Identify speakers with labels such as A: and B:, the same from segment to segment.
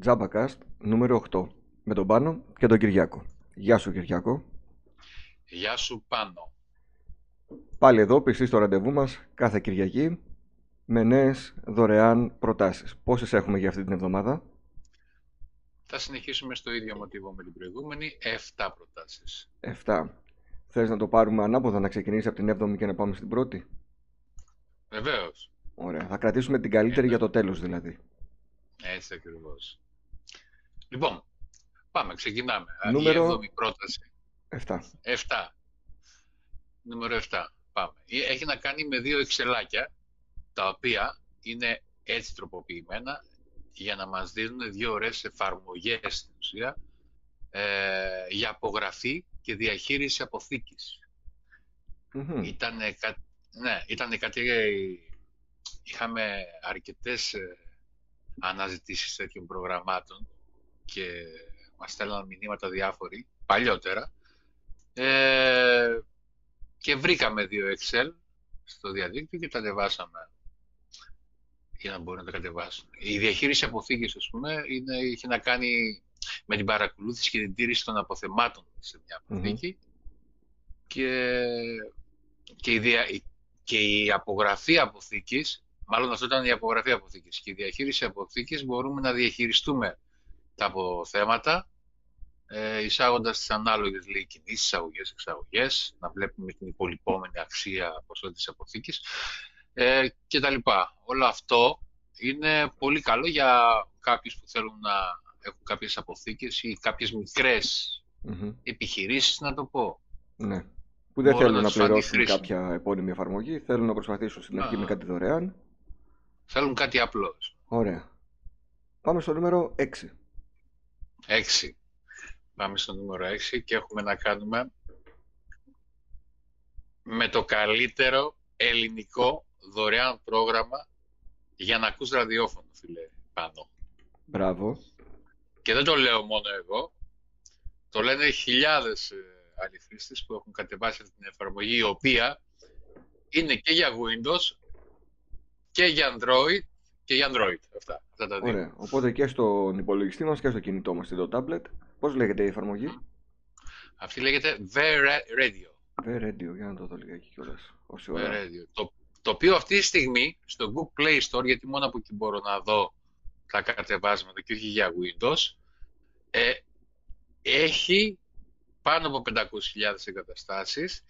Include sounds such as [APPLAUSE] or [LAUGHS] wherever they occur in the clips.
A: Τζάμπακαστ νούμερο 8 με τον Πάνο και τον Κυριάκο. Γεια σου Κυριάκο.
B: Γεια σου Πάνο.
A: Πάλι εδώ πιστή στο ραντεβού μας κάθε Κυριακή με νέες δωρεάν προτάσεις. Πόσες έχουμε για αυτή την εβδομάδα;
B: Θα συνεχίσουμε στο ίδιο μοτίβο με την προηγούμενη, 7 προτάσεις.
A: 7. Θες να το πάρουμε ανάποδα να ξεκινήσει από την 7η και να πάμε στην πρώτη;
B: Βεβαίως.
A: Ωραία. Θα κρατήσουμε την καλύτερη για το τέλος δηλαδή.
B: Έτσι ακριβώς. Λοιπόν, πάμε, ξεκινάμε.
A: Νούμερο-
B: Η έβδομη πρόταση.
A: 7.
B: 7. Νούμερο 7. Πάμε. Ε, Έχει να κάνει με δύο εξελάκια, τα οποία είναι έτσι τροποποιημένα για να μας δίνουν δύο ωραίες εφαρμογές στην ουσία ε, για απογραφή και διαχείριση αποθήκης.
A: Μμμ.
B: Ήτανε, κα... ναι, ήτανε κάτι... Είχαμε αρκετές ε, αναζητήσεις τέτοιων προγραμμάτων και μας στέλναν μηνύματα διάφοροι, παλιότερα. Ε, και βρήκαμε δύο Excel στο διαδίκτυο και τα ανεβάσαμε για να μπορούν να τα κατεβάσουν. Η διαχείριση αποθήκης, ας πούμε, είναι, είχε να κάνει με την παρακολούθηση και την τήρηση των αποθεμάτων σε μια αποθήκη και, και, η δια, και η απογραφή αποθήκης, μάλλον αυτό ήταν η απογραφή αποθήκης και η διαχείριση αποθήκης μπορούμε να διαχειριστούμε τα αποθέματα ε, εισάγοντας τις ανάλογες λέει, κινήσεις, εισαγωγές, εξαγωγές, να βλέπουμε την υπολοιπόμενη αξία ποσότητας αποθήκης ε, και τα λοιπά. Όλο αυτό είναι πολύ καλό για κάποιους που θέλουν να έχουν κάποιες αποθήκες ή κάποιες μικρές
A: Μμμ.
B: επιχειρήσεις, να το πω.
A: Ναι. Που δεν
B: Μπορώ
A: θέλουν
B: να
A: να
B: τους φανεί
A: πληρώσουν
B: χρήσιμο.
A: κάποια επώνυμη εφαρμογή, θέλουν να προσπαθήσουν στην αρχή
B: Α.
A: με κάτι δωρεάν.
B: Θέλουν κάτι απλό.
A: Ωραία. Πάμε στο νούμερο 6.
B: 6. Πάμε στο νούμερο 6 και έχουμε να κάνουμε με το καλύτερο ελληνικό δωρεάν πρόγραμμα για να ακούς ραδιόφωνο, φίλε, πάνω.
A: Μπράβο.
B: Και δεν το λέω μόνο εγώ, το λένε χιλιάδες ε, άλλοι χρήστες που έχουν κατεβάσει αυτή την εφαρμογή, η οποία είναι και για Windows και για Android και για Android. Αυτά, αυτά τα δύο.
A: Ωραία. Οπότε και στον υπολογιστή μας και στο κινητό μας, στο tablet. Πώς λέγεται η εφαρμογή;
B: Αυτή λέγεται V Radio.
A: The Radio, για να το δω λιγάκι κιόλας. Όση
B: V
A: ώρα.
B: Radio. Το, το οποίο αυτή τη στιγμή στο Google Play Store, γιατί μόνο από εκεί μπορώ να δω τα κατεβάσματα και όχι για Windows, ε, έχει πάνω από 500.000 εγκαταστάσεις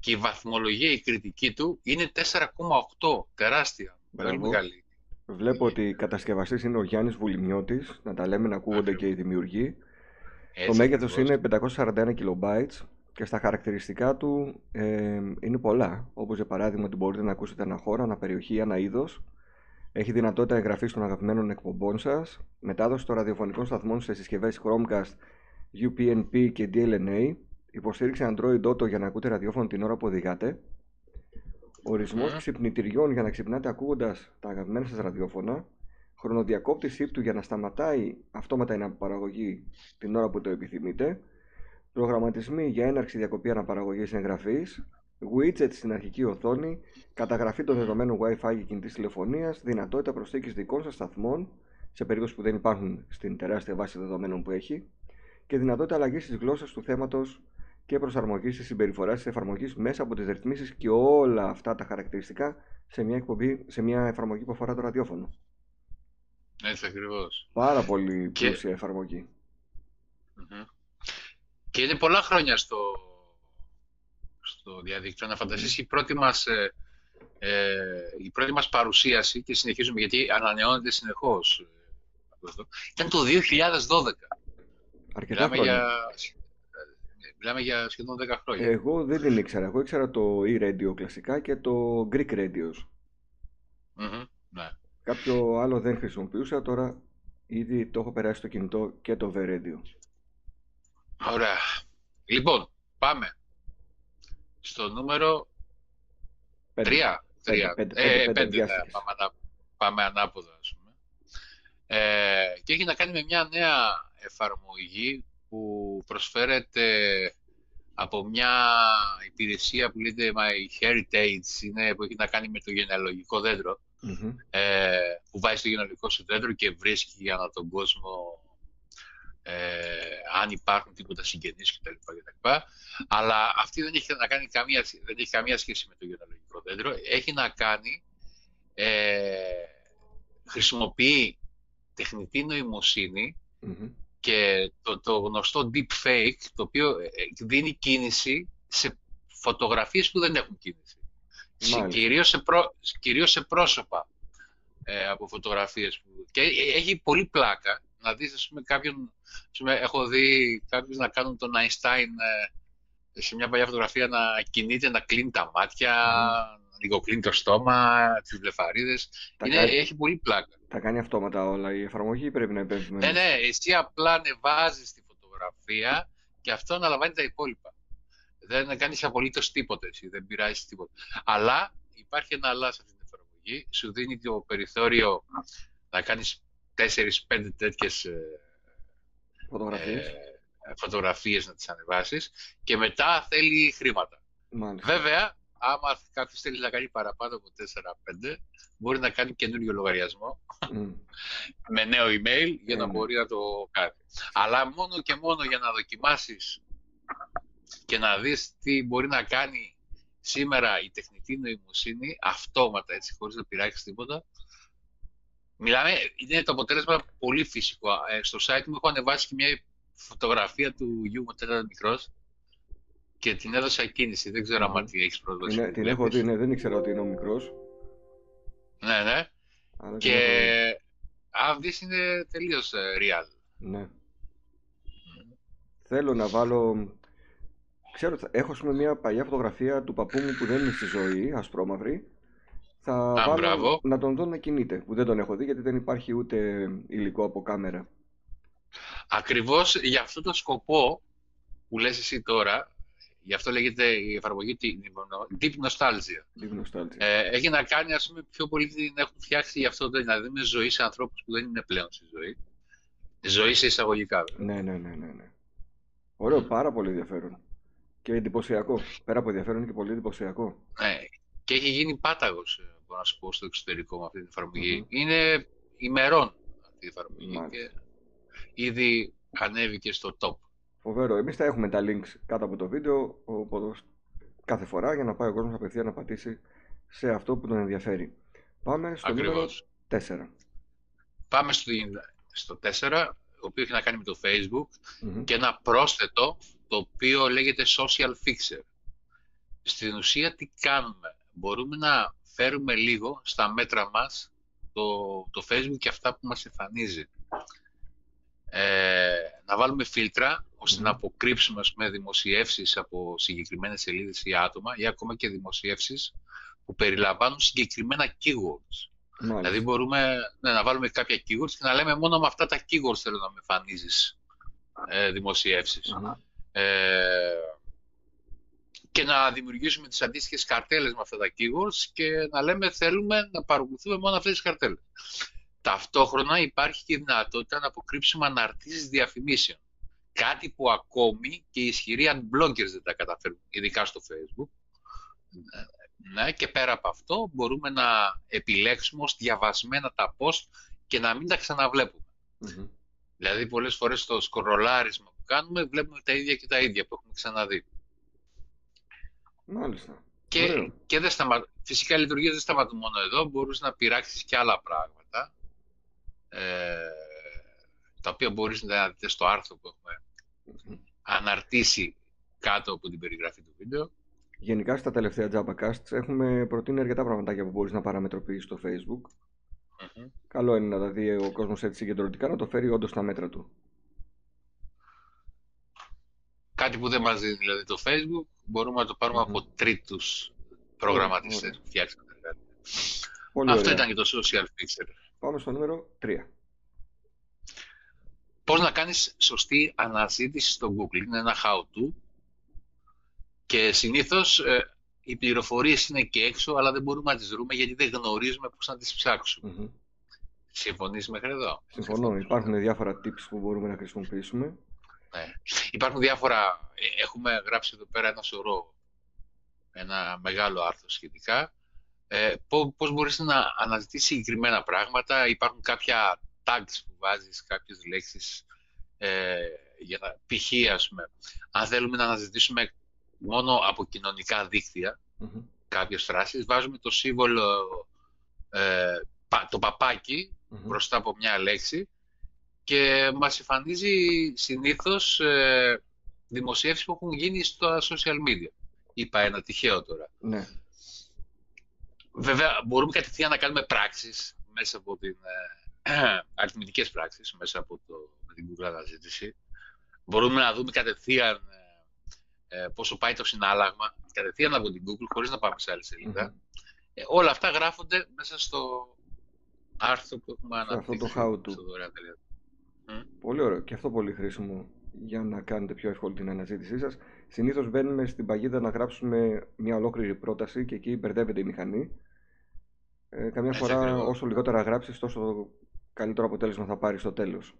B: και η βαθμολογία, η κριτική του είναι 4,8. Τεράστια. Πολύ
A: Μπράβο.
B: μεγάλη.
A: Βλέπω ότι κατασκευαστής είναι ο Γιάννης Βουλημιώτης, να τα λέμε να ακούγονται και οι δημιουργοί. Το
B: Έτσι
A: μέγεθος
B: ακριβώς.
A: είναι 541 kilobytes και στα χαρακτηριστικά του ε, είναι πολλά. Όπως για παράδειγμα ότι μπορείτε να ακούσετε ένα χώρο, ένα περιοχή ή ένα είδος. Έχει δυνατότητα εγγραφής των αγαπημένων εκπομπών σας, μετάδοση των ραδιοφωνικών σταθμών σε συσκευές Chromecast, UPnP και DLNA, υποστήριξη Android Auto για να ακούτε ραδιόφωνο την ώρα που οδηγάτε, ορισμός
B: Μμμ.
A: ξυπνητηριών για να ξυπνάτε ακούγοντας τα αγαπημένα σας ραδιόφωνα, χρονοδιακόπτης ύπτου για να σταματάει αυτόματα η αναπαραγωγή την ώρα που το επιθυμείτε, προγραμματισμοί για έναρξη διακοπή αναπαραγωγής εγγραφής, widget στην αρχική οθόνη, καταγραφή των δεδομένων Wi-Fi και κινητής τηλεφωνίας, δυνατότητα προσθήκης δικών σας σταθμών, σε περίπτωση που δεν υπάρχουν στην τεράστια βάση δεδομένων που έχει, και δυνατότητα αλλαγής της γλώσσας του θέματος και προσαρμογής της συμπεριφοράς της εφαρμογής μέσα από τις ρυθμίσεις και όλα αυτά τα χαρακτηριστικά σε μια, εκπομπή, σε μια εφαρμογή που αφορά το ραδιόφωνο.
B: Έτσι ακριβώς.
A: Πάρα πολύ
B: Και-
A: πλούσια εφαρμογή.
B: Μμμ. Και είναι πολλά χρόνια στο, στο διαδίκτυο. Να φανταστείς η πρώτη μας, ε, ε, η πρώτη μας παρουσίαση και συνεχίζουμε γιατί ανανεώνεται συνεχώς. ε, αυτό. Ήταν το 2012.
A: Αρκετά
B: Μιλάμε
A: χρόνια.
B: για, ε, μιλάμε για σχεδόν 10 χρόνια.
A: Εγώ δεν την ήξερα. Εγώ ήξερα το e-radio κλασικά και το Greek radios.
B: Μμμ, ναι.
A: Κάποιο άλλο δεν χρησιμοποιούσα. Τώρα ήδη το έχω περάσει στο κινητό και το V-radio.
B: Ωραία. Λοιπόν, πάμε στο νούμερο
A: Πέντε.
B: 3.
A: Πέντε, πέντε, πέντε, πέντε διάστηκες.
B: πάμε, ανά- πάμε ανάποδα, ας πούμε. Ε, και έχει να κάνει με μια νέα εφαρμογή που προσφέρεται από μια υπηρεσία που λέγεται My Heritage, είναι, που έχει να κάνει με το γενεαλογικό δέντρο. ε, που βάζει στο γενολικό σου δέντρο και βρίσκει ανά τον κόσμο ε, αν υπάρχουν τίποτα συγγενείς κτλ. κτλ. Αλλά αυτή δεν έχει, να κάνει καμία, δεν έχει καμία σχέση με το γενολογικό δέντρο. Έχει να κάνει, ε, χρησιμοποιεί τεχνητή και το, το γνωστό deep fake, το οποίο ε, δίνει κίνηση σε φωτογραφίες που δεν έχουν κίνηση. Κυρίως σε, κυρίως σε πρόσωπα ε, από φωτογραφίες. Που... Και έχει πολύ πλάκα να δεις, ας πούμε, κάποιον... πούμε, έχω δει κάποιους να κάνουν τον Einstein ε, σε μια παλιά φωτογραφία να κινείται, να κλείνει τα μάτια, mm. Να λιγοκλίνει το στόμα, τις βλεφαρίδες. Είναι, κάνει... Έχει πολύ πλάκα.
A: Τα κάνει αυτόματα όλα η εφαρμογή πρέπει να επέμβει.
B: Ναι, ναι, εσύ απλά ανεβάζεις τη φωτογραφία και αυτό αναλαμβάνει τα υπόλοιπα. Δεν κάνεις απολύτως τίποτε, εσύ, δεν πειράζεις τίποτα. Αλλά υπάρχει ένα αλλά σε αυτή την εφαρμογή. Σου δίνει το περιθώριο να κάνεις 4-5 τέτοιες
A: φωτογραφίες. Ε,
B: φωτογραφίες να τις ανεβάσεις και μετά θέλει χρήματα.
A: Μάλιστα.
B: Βέβαια, άμα κάποιος θέλει να κάνει παραπάνω από 4-5, μπορεί να κάνει καινούριο λογαριασμό με νέο email για να mm. μπορεί να το κάνει. Αλλά μόνο και μόνο για να δοκιμάσεις και να δεις τι μπορεί να κάνει σήμερα η τεχνητή νοημοσύνη αυτόματα, έτσι, χωρίς να πειράξεις τίποτα. Μιλάμε, είναι το αποτέλεσμα πολύ φυσικό. Ε, στο site μου έχω ανεβάσει και μια φωτογραφία του γιου μου όταν ήταν μικρός και την έδωσα κίνηση. Δεν ξέρω αν τη έχεις πρόσβαση.
A: την έχω δει, ναι, δεν ήξερα ότι είναι ο μικρός.
B: Ναι, ναι. και αν δεις είναι τελείως ε, real.
A: Ναι. Θέλω να βάλω Ξέρω, έχω πούμε, μια παλιά φωτογραφία του παππού μου που δεν είναι στη ζωή, ασπρόμαυρη. Θα
B: Α, βάλω
A: να τον δω να κινείται, που δεν τον έχω δει γιατί δεν υπάρχει ούτε υλικό από κάμερα.
B: Ακριβώς για αυτό το σκοπό που λες εσύ τώρα, γι' αυτό λέγεται η εφαρμογή Deep Nostalgia.
A: Deep Nostalgia.
B: Ε, έχει να κάνει, ας πούμε, πιο πολύ την έχουν φτιάξει γι' αυτό, δηλαδή με ζωής σε ανθρώπους που δεν είναι πλέον στη ζωή. Ζωή σε εισαγωγικά.
A: Ναι, ναι, ναι, ναι. ναι. Ωραίο, πάρα πολύ ενδιαφέρον. Και εντυπωσιακό. Πέρα από ενδιαφέρον και πολύ εντυπωσιακό.
B: Ναι. Και έχει γίνει πάταγος, ε, μπορώ να σου πω, στο εξωτερικό με αυτή την εφαρμογη Είναι ημερών αυτή η εφαρμογή. Και ήδη ανέβηκε στο top.
A: Φοβερό. Εμείς θα έχουμε τα links κάτω από το βίντεο οπότε, κάθε φορά για να πάει ο κόσμος απευθεία να πατήσει σε αυτό που τον ενδιαφέρει. Πάμε στο Ακριβώς. νούμερο 4.
B: Πάμε στο, στο 4, το οποίο έχει να κάνει με το Facebook και ένα πρόσθετο το οποίο λέγεται social fixer. Στην ουσία τι κάνουμε; Μπορούμε να φέρουμε λίγο στα μέτρα μας το, το Facebook και αυτά που μας εμφανίζει. Ε, να βάλουμε φίλτρα ώστε να αποκρύψουμε με δημοσιεύσεις από συγκεκριμένες σελίδες ή άτομα ή ακόμα και δημοσιεύσεις που περιλαμβάνουν συγκεκριμένα keywords. Δηλαδή μπορούμε ναι, να βάλουμε κάποια keywords και να λέμε μόνο με αυτά τα keywords θέλω να με εμφανίζεις ε, δημοσιευσεις ε, και να δημιουργήσουμε τις αντίστοιχες καρτέλες με αυτά τα keywords και να λέμε θέλουμε να παρακολουθούμε μόνο αυτές τις καρτέλες. Ταυτόχρονα υπάρχει και η δυνατότητα να αποκρύψουμε αναρτήσεις διαφημίσεων. Κάτι που ακόμη και οι ισχυροί unblockers δεν τα καταφέρουν, ειδικά στο Facebook. Ναι, και πέρα από αυτό μπορούμε να επιλέξουμε ως διαβασμένα τα post και να μην τα ξαναβλεπουμε Δηλαδή πολλές φορές το σκορολάρισμα κάνουμε, βλέπουμε τα ίδια και τα ίδια που έχουμε ξαναδεί.
A: Μάλιστα.
B: Και, και δεν σταμα... φυσικά οι λειτουργίες δεν σταματούν μόνο εδώ, μπορείς να πειράξεις και άλλα πράγματα, ε, τα οποία μπορείς να δείτε στο άρθρο που έχουμε αναρτήσει κάτω από την περιγραφή του βίντεο.
A: Γενικά στα τελευταία JavaCasts έχουμε προτείνει αρκετά πραγματάκια που μπορείς να παραμετροποιήσεις στο Facebook. Καλό είναι να τα δει ο κόσμος έτσι συγκεντρωτικά, να το φέρει όντως στα μέτρα του.
B: Κάτι που δεν μας δίνει δηλαδή το Facebook, μπορούμε να το πάρουμε από τρίτους προγραμματιστές που φτιάξαν κάτι. Αυτό ήταν και το social fixer.
A: Πάμε στο νούμερο 3.
B: Πώς να κάνεις σωστή αναζήτηση στο Google; Είναι ένα how-to και συνήθως ε, οι πληροφορίες είναι και έξω, αλλά δεν μπορούμε να τις βρούμε γιατί δεν γνωρίζουμε πώς να τις ψάξουμε. Mm-hmm. Συμφωνείς μέχρι εδώ;
A: Συμφωνώ. Υπάρχουν διάφορα tips που μπορούμε να χρησιμοποιήσουμε.
B: Ναι. Υπάρχουν διάφορα, ε, έχουμε γράψει εδώ πέρα ένα σωρό, ένα μεγάλο άρθρο σχετικά. Ε, πώς μπορείς να αναζητήσεις συγκεκριμένα πράγματα; Υπάρχουν κάποια tags που βάζεις, κάποιες λέξεις, ε, για να, π.χ. ας πούμε, αν θέλουμε να αναζητήσουμε μόνο από κοινωνικά δίκτυα mm-hmm. κάποιες φράσεις, βάζουμε το σύμβολο, ε, το παπάκι μπροστά από μια λέξη και μας εμφανίζει συνήθως ε, δημοσίευσεις που έχουν γίνει στα social media. Είπα ένα τυχαίο τώρα.
A: Ναι.
B: Βέβαια, μπορούμε κατευθείαν να κάνουμε πράξεις μέσα από την... Ε, [CLEARS THROAT] αριθμητικές πράξεις μέσα από το, με την Google αναζήτηση. Μπορούμε να δούμε κατευθείαν ε, πόσο πάει το συνάλλαγμα, κατευθείαν από την Google, χωρίς να πάμε σε άλλη Ε, όλα αυτά γράφονται μέσα στο άρθρο που έχουμε
A: αναπτύξει. Αυτό το how to. Πολύ ωραίο και αυτό πολύ χρήσιμο για να κάνετε πιο εύκολη την αναζήτησή σας. Συνήθως μπαίνουμε στην παγίδα να γράψουμε μια ολόκληρη πρόταση και εκεί μπερδεύεται η μηχανή. Ε, καμιά φορά όσο λιγότερα γράψεις τόσο καλύτερο αποτέλεσμα θα πάρεις στο τέλος.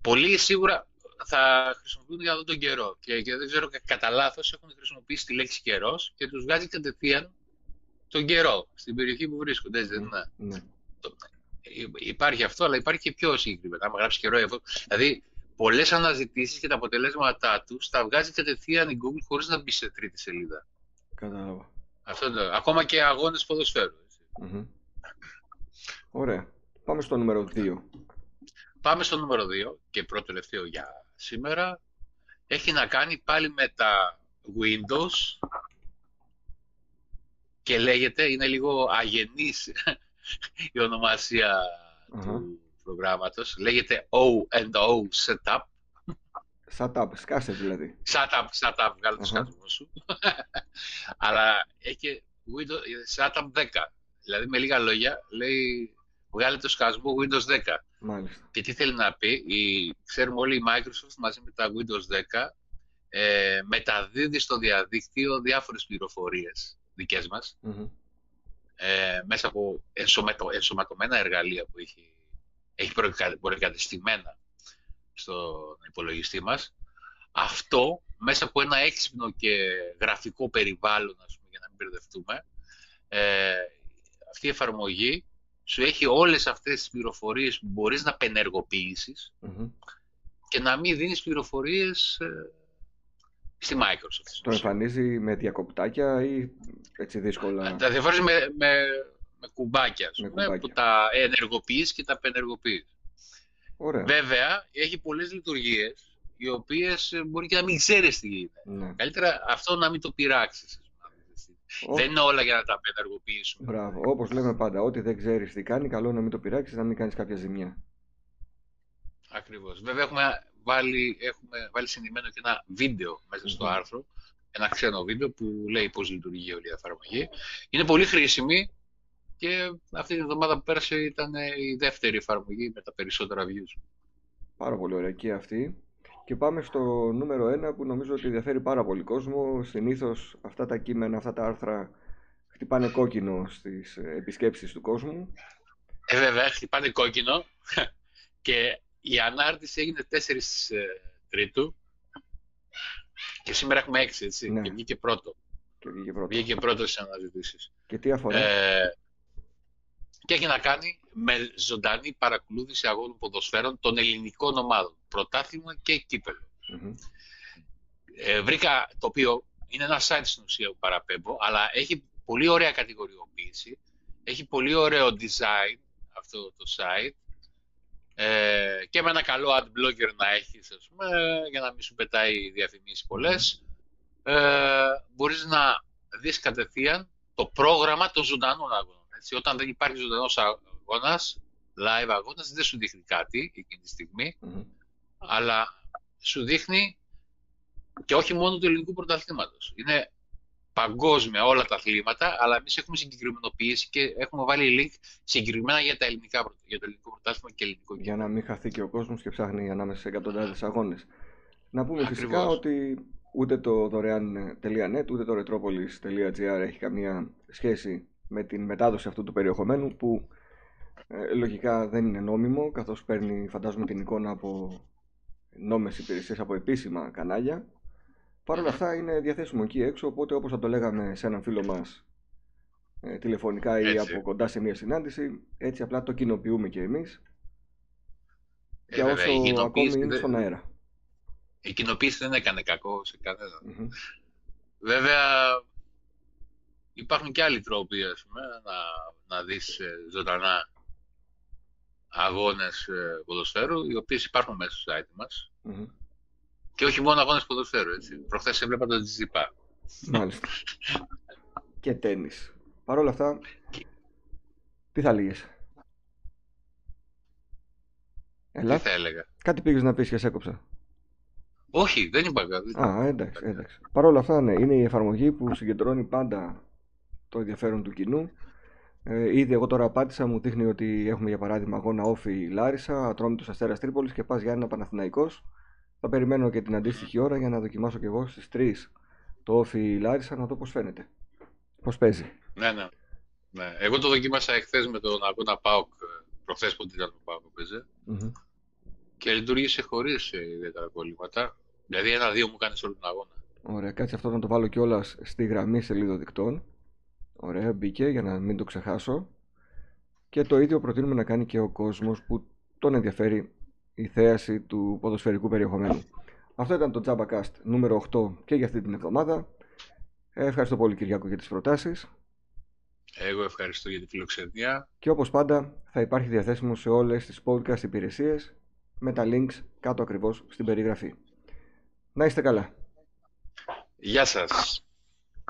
B: Πολλοί σίγουρα θα χρησιμοποιούν για αυτόν τον καιρό και, και δεν ξέρω κατά λάθος έχουν χρησιμοποιήσει τη λέξη καιρός και τους βγάζει κατευθείαν τον καιρό στην περιοχή που βρίσκονται. Έτσι δεν είναι; Ναι. Υπάρχει αυτό, αλλά υπάρχει και πιο συγκεκριμένα. Αν γράψεις καιρό, δηλαδή πολλές αναζητήσεις και τα αποτελέσματά τους τα βγάζει κατευθείαν η Google χωρίς να μπει σε τρίτη σελίδα.
A: Κατάλαβα.
B: Αυτό είναι. Ακόμα και αγώνες ποδοσφαίρου.
A: Ωραία. Πάμε στο νούμερο 2.
B: Πάμε στο νούμερο 2 και πρώτο τελευταίο για σήμερα. Έχει να κάνει πάλι με τα Windows και λέγεται, είναι λίγο αγενής [LAUGHS] η ονομασία του προγράμματος. Λέγεται O&O Setup.
A: Setup, σκάσε δηλαδή.
B: Setup, setup, βγάλε το σκάτωμα σου. [LAUGHS] Αλλά έχει Windows, Setup 10. Δηλαδή με λίγα λόγια λέει βγάλε το σκασμό Windows 10.
A: Μάλιστα.
B: Και τι θέλει να πει, η, ξέρουμε όλοι η Microsoft μαζί με τα Windows 10 ε, μεταδίδει στο διαδίκτυο διάφορες πληροφορίες δικές μας ε, μέσα από ενσωματω, ενσωματωμένα εργαλεία που έχει, έχει προεγκατεστημένα στον υπολογιστή μας. Αυτό μέσα από ένα έξυπνο και γραφικό περιβάλλον, ας πούμε, για να μην μπερδευτούμε, ε, αυτή η εφαρμογή σου έχει όλες αυτές τις πληροφορίες που μπορείς να πενεργοποιησεις και να μην δίνεις πληροφορίες ε, στη Microsoft.
A: Το εμφανίζει με διακοπτάκια ή έτσι δύσκολα;
B: Τα διαφορές με, με, με κουμπάκια, με κουμπάκια. που τα ενεργοποιείς και τα πενεργοποιείς.
A: Ωραία.
B: Βέβαια, έχει πολλές λειτουργίες οι οποίες ε, μπορεί και να μην ξέρεις τι είναι. Ναι. Καλύτερα αυτό να μην το πειράξεις. Δεν είναι όλα για να τα πενεργοποιήσουμε.
A: Μπράβο. Όπως λέμε πάντα, ό,τι δεν ξέρεις τι κάνει, καλό να μην το πειράξεις, να μην κάνεις κάποια ζημιά.
B: Ακριβώς. Βέβαια, έχουμε βάλει, έχουμε βάλει συνδυμένο και ένα βίντεο μέσα στο άρθρο. Ένα ξένο βίντεο που λέει πώς λειτουργεί όλη η εφαρμογή. Είναι πολύ χρήσιμη και αυτή την εβδομάδα που πέρασε ήταν η δεύτερη εφαρμογή με τα περισσότερα views.
A: Πάρα πολύ ωραία και αυτή. Και πάμε στο νούμερο 1 που νομίζω ότι ενδιαφέρει πάρα πολύ κόσμο. Συνήθως αυτά τα κείμενα, αυτά τα άρθρα χτυπάνε κόκκινο στις επισκέψεις του κόσμου.
B: Ε, βέβαια, χτυπάνε κόκκινο. [LAUGHS] Και η ανάρτηση έγινε 4 ε, Τρίτου. Και σήμερα έχουμε 6, έτσι. Ναι. Και βγήκε πρώτο.
A: Και βγήκε πρώτο.
B: Βγήκε πρώτο στις αναζητήσεις.
A: Και τι αφορά; Ε,
B: και έχει να κάνει με ζωντανή παρακολούθηση αγώνων ποδοσφαίρων των ελληνικών ομάδων. Πρωτάθλημα και κυπελο Ε, βρήκα το οποίο είναι ένα site στην ουσία που παραπέμπω, αλλά έχει πολύ ωραία κατηγοριοποίηση, έχει πολύ ωραίο design αυτό το site ε, και με ένα καλό ad blogger να έχεις, ας πούμε, για να μην σου πετάει διαφημίσεις πολλές, ε, μπορείς να δεις κατευθείαν το πρόγραμμα των ζωντανών αγώνων. Έτσι, όταν δεν υπάρχει ζωντανός αγώνας, live αγώνας, δεν σου δείχνει κάτι εκείνη τη στιγμη αλλά σου δείχνει και όχι μόνο του ελληνικού πρωταθλήματος. Είναι παγκόσμια όλα τα αθλήματα, αλλά εμείς έχουμε συγκεκριμενοποιήσει και έχουμε βάλει link συγκεκριμένα για, τα ελληνικά, για το ελληνικό πρωτάθλημα και ελληνικό
A: Για να μην χαθεί και ο κόσμος και ψάχνει ανάμεσα σε εκατοντάδες αγώνες. Να πούμε φυσικά ότι ούτε το δωρεάν.net ούτε το retropolis.gr έχει καμία σχέση με την μετάδοση αυτού του περιεχομένου που ε, λογικά δεν είναι νόμιμο καθώς παίρνει φαντάζομαι την εικόνα από νόμες υπηρεσίες από επίσημα κανάλια. Παρ' όλα αυτά είναι διαθέσιμο εκεί έξω οπότε όπως θα το λέγαμε σε έναν φίλο μας ε, τηλεφωνικά ή
B: Έτσι.
A: από κοντά σε μια συνάντηση. Έτσι απλά το κοινοποιούμε και εμείς
B: Ε,
A: για
B: βέβαια, η
A: όσο ακόμη
B: κοινοποίηση
A: είναι
B: δεν-
A: στον αέρα.
B: Η κοινοποίηση δεν έκανε κακό σε κανέναν.
A: Μμμ.
B: Βέβαια, υπάρχουν και άλλοι τρόποι, ας πούμε, να, να δεις ε, ζωντανά αγώνες ε, ποδοσφαίρου, οι οποίες υπάρχουν μέσα στο site μας.
A: Μμμ.
B: Και όχι μόνο αγώνες ποδοσφαίρου, έτσι. Προχθές έβλεπα τον Τζιζιπά.
A: Μάλιστα. [LAUGHS] και τέννις. Παρ' όλα αυτά, τι θα λύγες;
B: Τι
A: Έλα,
B: θα έλεγα;
A: κάτι πήγες να πεις και σε έκοψα.
B: Όχι, δεν είπα κάτι.
A: Α, εντάξει, εντάξει. Παρ' όλα αυτά, ναι, είναι η εφαρμογή που συγκεντρώνει πάντα το ενδιαφέρον του κοινού. Ε, ήδη εγώ τώρα απάντησα, μου δείχνει ότι έχουμε για παράδειγμα αγώνα όφη Λάρισα, Ατρόμητος Αστέρας Τρίπολης και πας για ένα Παναθηναϊκός. Θα περιμένω και την αντίστοιχη ώρα για να δοκιμάσω και εγώ στις 3 το όφη Λάρισα να δω πώς φαίνεται. Πώς παίζει.
B: Ναι, ναι. ναι. Εγώ το δοκίμασα εχθές με τον αγώνα ΠΑΟΚ, ε, προχθές που ήταν ο ΠΑΟΚ που παίζε,
A: Μμμ.
B: και λειτουργήσε χωρίς ε, ιδιαίτερα κολλήματα. Δηλαδή ένα-δύο μου κάνεις σε όλο τον αγώνα.
A: Ωραία, κάτσε αυτό να το βάλω κιόλας στη γραμμή σελίδο δικτών. Ωραία, μπήκε για να μην το ξεχάσω. Και το ίδιο προτείνουμε να κάνει και ο κόσμος που τον ενδιαφέρει η θέαση του ποδοσφαιρικού περιεχομένου. Αυτό ήταν το JabaCast νούμερο 8 και για αυτή την εβδομάδα. Ε, Ευχαριστώ πολύ Κυριάκο για τις προτάσεις.
B: Εγώ ευχαριστώ για τη φιλοξενία.
A: Και όπως πάντα θα υπάρχει διαθέσιμο σε όλες τις podcast υπηρεσίες με τα links κάτω ακριβώς στην περιγραφή. Να είστε καλά.
B: Γεια σας.